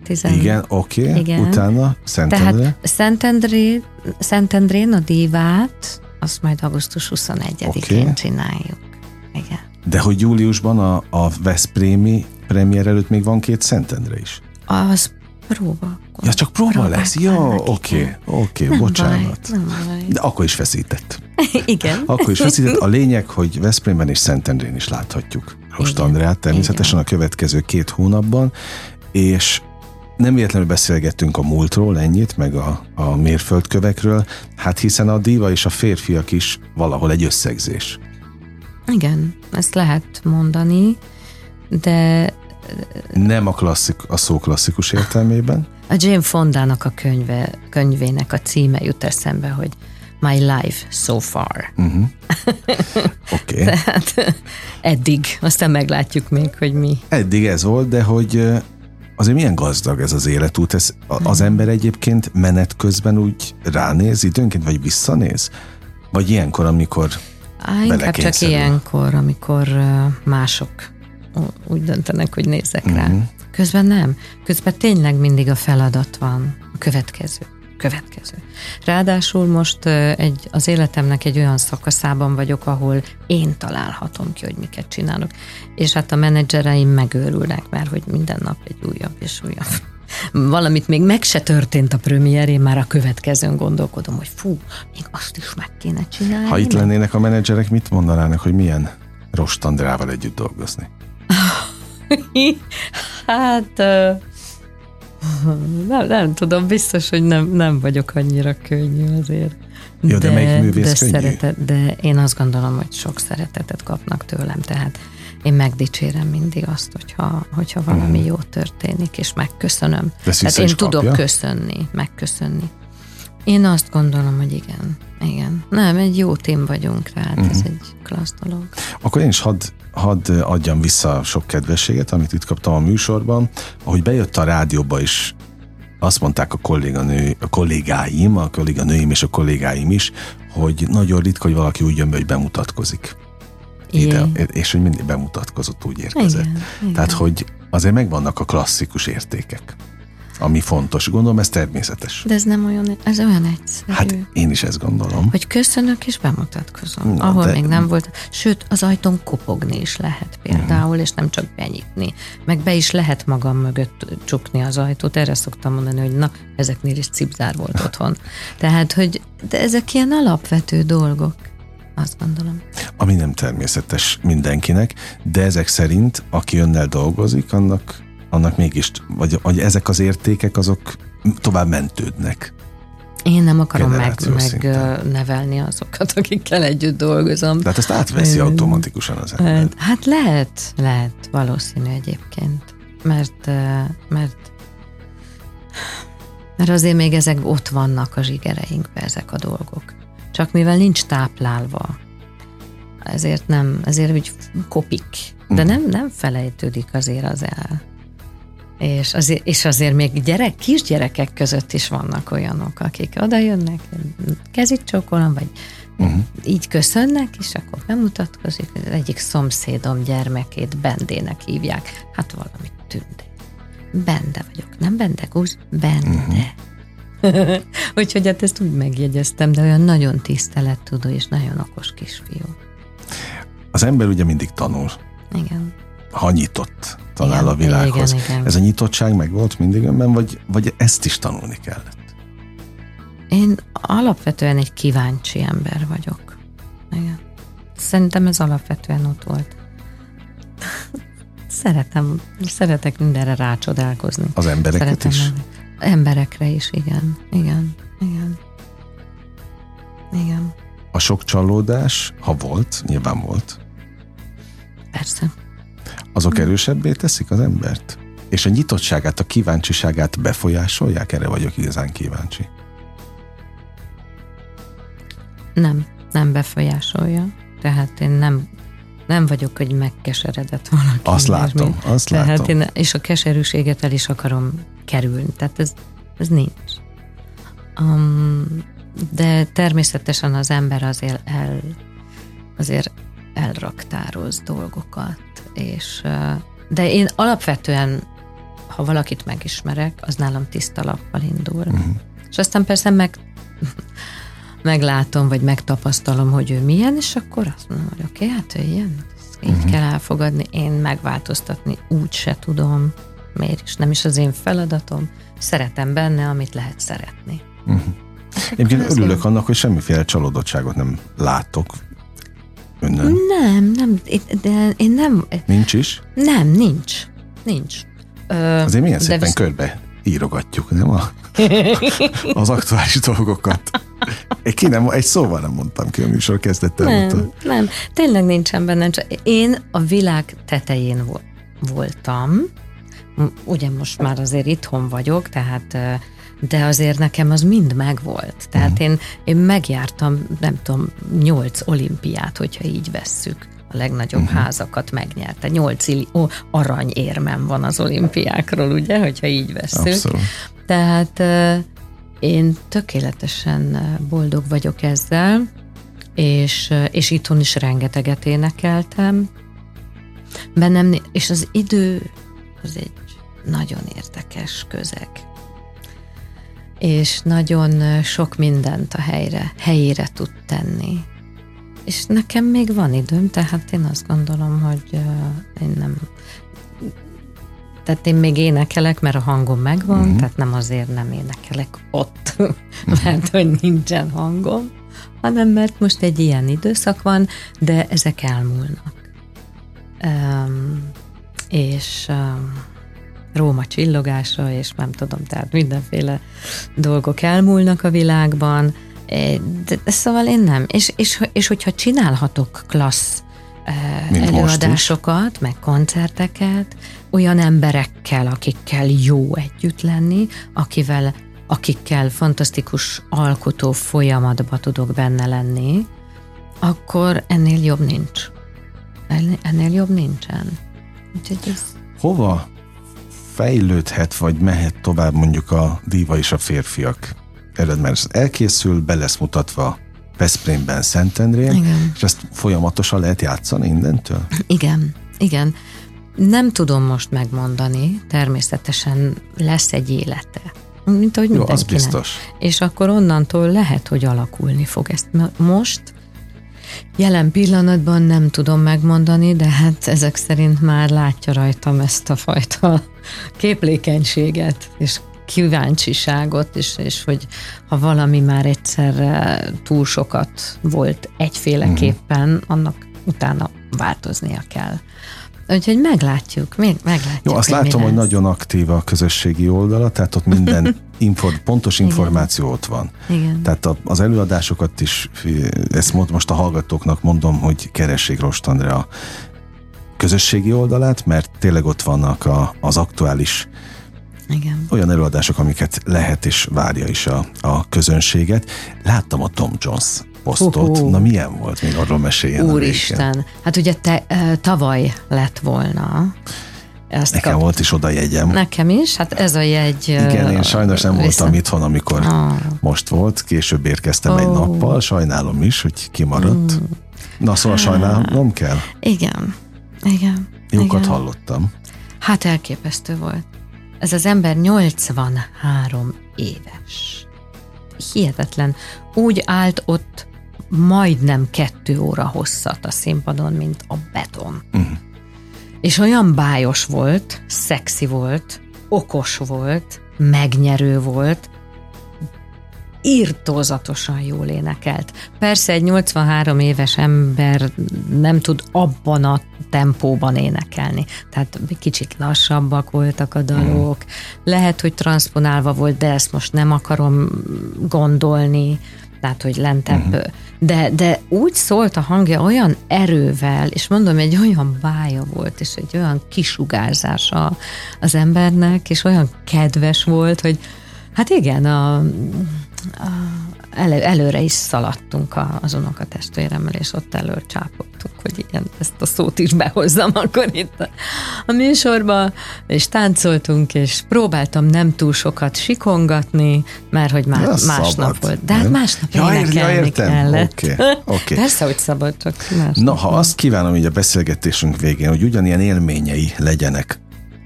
Tizen... Igen, oké, okay. Igen. utána Szentendre. Tehát Szentendré, Szentendrén a divát, azt majd augusztus 21-én okay. csináljuk. Igen. De hogy júliusban a, a Veszprémi premier előtt még van két Szentendre is? Az próba. Ja, csak próba Próbák lesz? Jó, oké, oké, bocsánat. Baj, nem baj. De akkor is feszített. Igen. Akkor is feszített. A lényeg, hogy Veszprémben és Szentendrén is láthatjuk Rost Andrát természetesen Igen. a következő két hónapban, és nem véletlenül beszélgettünk a múltról ennyit, meg a, a mérföldkövekről, hát hiszen a díva és a férfiak is valahol egy összegzés. Igen, ezt lehet mondani, de... Nem a, klasszik, a szó klasszikus értelmében. A Jane Fondának a könyve, könyvének a címe jut eszembe, hogy My Life So Far. Uh-huh. Oké. Okay. Tehát eddig, aztán meglátjuk még, hogy mi. Eddig ez volt, de hogy azért milyen gazdag ez az életút, ez az hmm. ember egyébként menet közben úgy ránéz időnként, vagy visszanéz? Vagy ilyenkor, amikor Á, inkább csak ilyenkor, amikor mások úgy döntenek, hogy nézzek rá. Uh-huh. Közben nem. Közben tényleg mindig a feladat van. A következő következő. Ráadásul most egy, az életemnek egy olyan szakaszában vagyok, ahol én találhatom ki, hogy miket csinálok. És hát a menedzsereim megőrülnek, mert hogy minden nap egy újabb és újabb valamit még meg se történt a premier, én már a következőn gondolkodom, hogy fú, még azt is meg kéne csinálni. Ha itt lennének a menedzserek, mit mondanának, hogy milyen Rost Andrával együtt dolgozni? hát nem, nem tudom, biztos, hogy nem, nem vagyok annyira könnyű azért. Jó, de, de melyik művész de, könnyű? Szeretet, de én azt gondolom, hogy sok szeretetet kapnak tőlem, tehát én megdicsérem mindig azt, hogyha, hogyha valami uh-huh. jó történik, és megköszönöm. De hát én tudok köszönni, megköszönni. Én azt gondolom, hogy igen. Igen. Nem, egy jó tím vagyunk rá, uh-huh. ez egy klassz dolog. Akkor én is hadd hadd adjam vissza sok kedvességet, amit itt kaptam a műsorban. Ahogy bejött a rádióba is, azt mondták a, kolléganő, a kollégáim, a kolléganőim és a kollégáim is, hogy nagyon ritka, hogy valaki úgy jön be, hogy bemutatkozik. Ide, és hogy mindig bemutatkozott, úgy érkezett. Igen, Tehát, igen. hogy azért megvannak a klasszikus értékek ami fontos. Gondolom ez természetes. De ez nem olyan, ez olyan egyszerű. Hát én is ezt gondolom. Hogy köszönök és bemutatkozom, Na, ahol de... még nem volt. Sőt, az ajtón kopogni is lehet például, uh-huh. és nem csak benyitni. Meg be is lehet magam mögött csukni az ajtót. Erre szoktam mondani, hogy na, ezeknél is cipzár volt otthon. Tehát, hogy de ezek ilyen alapvető dolgok azt gondolom. Ami nem természetes mindenkinek, de ezek szerint, aki önnel dolgozik, annak annak mégis, vagy, vagy ezek az értékek, azok tovább mentődnek. Én nem akarom meg, megnevelni azokat, akikkel együtt dolgozom. Tehát ezt átveszi Én, automatikusan az ember. Hát, hát lehet, lehet, valószínű egyébként. Mert, mert mert azért még ezek ott vannak a zsigereinkben, ezek a dolgok. Csak mivel nincs táplálva, ezért nem, ezért úgy kopik. De mhm. nem, nem felejtődik azért az el. És azért, és azért még gyerek, kisgyerekek között is vannak olyanok, akik oda jönnek, kezit csókolom, vagy uh-huh. így köszönnek, és akkor bemutatkozik. Az egyik szomszédom gyermekét Bendének hívják. Hát valami tünde. Bende vagyok, nem Bende Gúz, Bende. Uh-huh. Úgyhogy hát ezt úgy megjegyeztem, de olyan nagyon tisztelettudó és nagyon okos kisfiú. Az ember ugye mindig tanul. Igen. Ha nyitott talál igen, a világhoz. Igen, igen. Ez a nyitottság meg volt mindig önben, vagy, vagy ezt is tanulni kellett? Én alapvetően egy kíváncsi ember vagyok. Igen. Szerintem ez alapvetően ott volt. Szeretem, szeretek mindenre rácsodálkozni. Az embereket Szeretem is? Emberekre is, igen. Igen, igen. Igen. A sok csalódás, ha volt, nyilván volt. Persze azok erősebbé teszik az embert? És a nyitottságát, a kíváncsiságát befolyásolják? Erre vagyok igazán kíváncsi. Nem. nem befolyásolja. Tehát én nem nem vagyok, hogy megkeseredett valaki. Azt látom, azt Tehát látom. Én, és a keserűséget el is akarom kerülni. Tehát ez, ez nincs. Um, de természetesen az ember azért, el, azért elraktároz dolgokat, és de én alapvetően, ha valakit megismerek, az nálam tiszta lappal indul. Uh-huh. És aztán persze meg meglátom, vagy megtapasztalom, hogy ő milyen, és akkor azt mondom, hogy oké, okay, hát ő ilyen, így uh-huh. kell elfogadni, én megváltoztatni úgy se tudom, miért is, nem is az én feladatom, szeretem benne, amit lehet szeretni. Uh-huh. Én örülök annak, hogy semmiféle csalódottságot nem látok önnön. Nem, nem, de én nem... Nincs is? Nem, nincs. Nincs. Ö, Azért milyen szépen visz... körbe írogatjuk, nem a, az aktuális dolgokat. Egy, ki nem, egy szóval nem mondtam ki a műsor kezdettel. Nem, mondta. nem, tényleg nincsen benne. Csak én a világ tetején voltam, ugye most már azért itthon vagyok, tehát de azért nekem az mind megvolt. Tehát uh-huh. én, én megjártam, nem tudom, nyolc olimpiát, hogyha így vesszük. A legnagyobb uh-huh. házakat megnyerte. Nyolc aranyérmem van az olimpiákról, ugye, hogyha így vesszük. Abszolút. Tehát én tökéletesen boldog vagyok ezzel, és, és itthon is rengeteget énekeltem. Bennem, és az idő az egy nagyon érdekes közeg. És nagyon sok mindent a helyre, helyére tud tenni. És nekem még van időm, tehát én azt gondolom, hogy én nem tehát én még énekelek, mert a hangom megvan, uh-huh. tehát nem azért nem énekelek ott, mert hogy nincsen hangom, hanem mert most egy ilyen időszak van, de ezek elmúlnak. Um, és um, Róma csillogása, és nem tudom, tehát mindenféle dolgok elmúlnak a világban, de, de szóval én nem. És, és, és hogyha csinálhatok klassz mint előadásokat, meg koncerteket, olyan emberekkel, akikkel jó együtt lenni, akivel, akikkel fantasztikus alkotó folyamatba tudok benne lenni, akkor ennél jobb nincs. Ennél jobb nincsen. Úgyhogy ez... Hova fejlődhet, vagy mehet tovább mondjuk a díva és a férfiak ered, mert elkészül, be lesz mutatva Veszprémben, Szentendrén, igen. és ezt folyamatosan lehet játszani innentől? Igen, igen. Nem tudom most megmondani, természetesen lesz egy élete. Mint ahogy Jó, az biztos. És akkor onnantól lehet, hogy alakulni fog ezt. Most Jelen pillanatban nem tudom megmondani, de hát ezek szerint már látja rajtam ezt a fajta képlékenységet, és kíváncsiságot, és, és hogy ha valami már egyszer túl sokat volt egyféleképpen, uh-huh. annak utána változnia kell. Úgyhogy meglátjuk, még meglátjuk. Jó, azt látom, hogy nagyon aktív a közösségi oldala, tehát ott minden info, pontos információ Igen. ott van. Igen. Tehát az előadásokat is, ezt most a hallgatóknak mondom, hogy keressék Rost Andrea közösségi oldalát, mert tényleg ott vannak a, az aktuális igen. Olyan előadások, amiket lehet és várja is a, a közönséget. Láttam a Tom Jones posztot. Uh-huh. Na milyen volt? Még arról meséljen. Úristen. Hát ugye te, tavaly lett volna. Ezt Nekem kap... volt is oda jegyem. Nekem is, hát ez a jegy... Igen, én sajnos nem viszont... voltam itthon, amikor oh. most volt, később érkeztem oh. egy nappal, sajnálom is, hogy kimaradt. Mm. Na szóval sajnálom kell? Igen, igen. Jókat igen. hallottam. Hát elképesztő volt. Ez az ember 83 éves. Hihetetlen. Úgy állt ott majdnem kettő óra hosszat a színpadon, mint a beton. Uh-huh. És olyan bájos volt, szexi volt, okos volt, megnyerő volt, írtózatosan jól énekelt. Persze egy 83 éves ember nem tud abban a tempóban énekelni. Tehát kicsit lassabbak voltak a dalok. Lehet, hogy transponálva volt, de ezt most nem akarom gondolni tehát, hogy lentebb, uh-huh. de, de úgy szólt a hangja olyan erővel, és mondom, egy olyan bája volt, és egy olyan kisugárzása az embernek, és olyan kedves volt, hogy hát igen, a elő, előre is szaladtunk a, az unokatestvéremmel, és ott előr csápoltuk, hogy igen, ezt a szót is behozzam akkor itt a, a műsorba, és táncoltunk, és próbáltam nem túl sokat sikongatni, mert hogy már másnap szabad, volt. De hát másnap ja, énekelni ja, kellett. Okay, okay. Persze, hogy szabad, csak másnap. Na, ha azt kívánom hogy a beszélgetésünk végén, hogy ugyanilyen élményei legyenek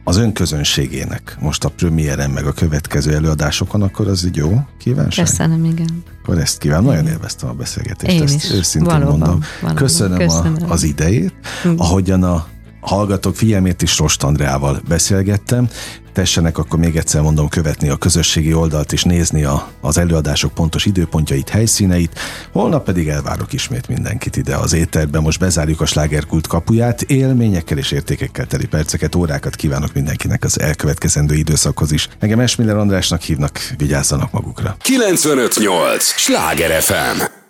az önközönségének most a premiéren, meg a következő előadásokon, akkor az így jó kívánság? Köszönöm, igen. Akkor ezt kívánom. Nagyon élveztem a beszélgetést, Én ezt is. őszintén valóban, mondom. Valóban. Köszönöm, Köszönöm. A, az idejét. Ahogyan a hallgatók figyelmét is Rost Andrával beszélgettem. Tessenek akkor még egyszer mondom követni a közösségi oldalt és nézni a, az előadások pontos időpontjait, helyszíneit. Holnap pedig elvárok ismét mindenkit ide az éterbe. Most bezárjuk a slágerkult kapuját. Élményekkel és értékekkel teli perceket, órákat kívánok mindenkinek az elkövetkezendő időszakhoz is. Engem Esmiller Andrásnak hívnak, vigyázzanak magukra. 958! Sláger FM!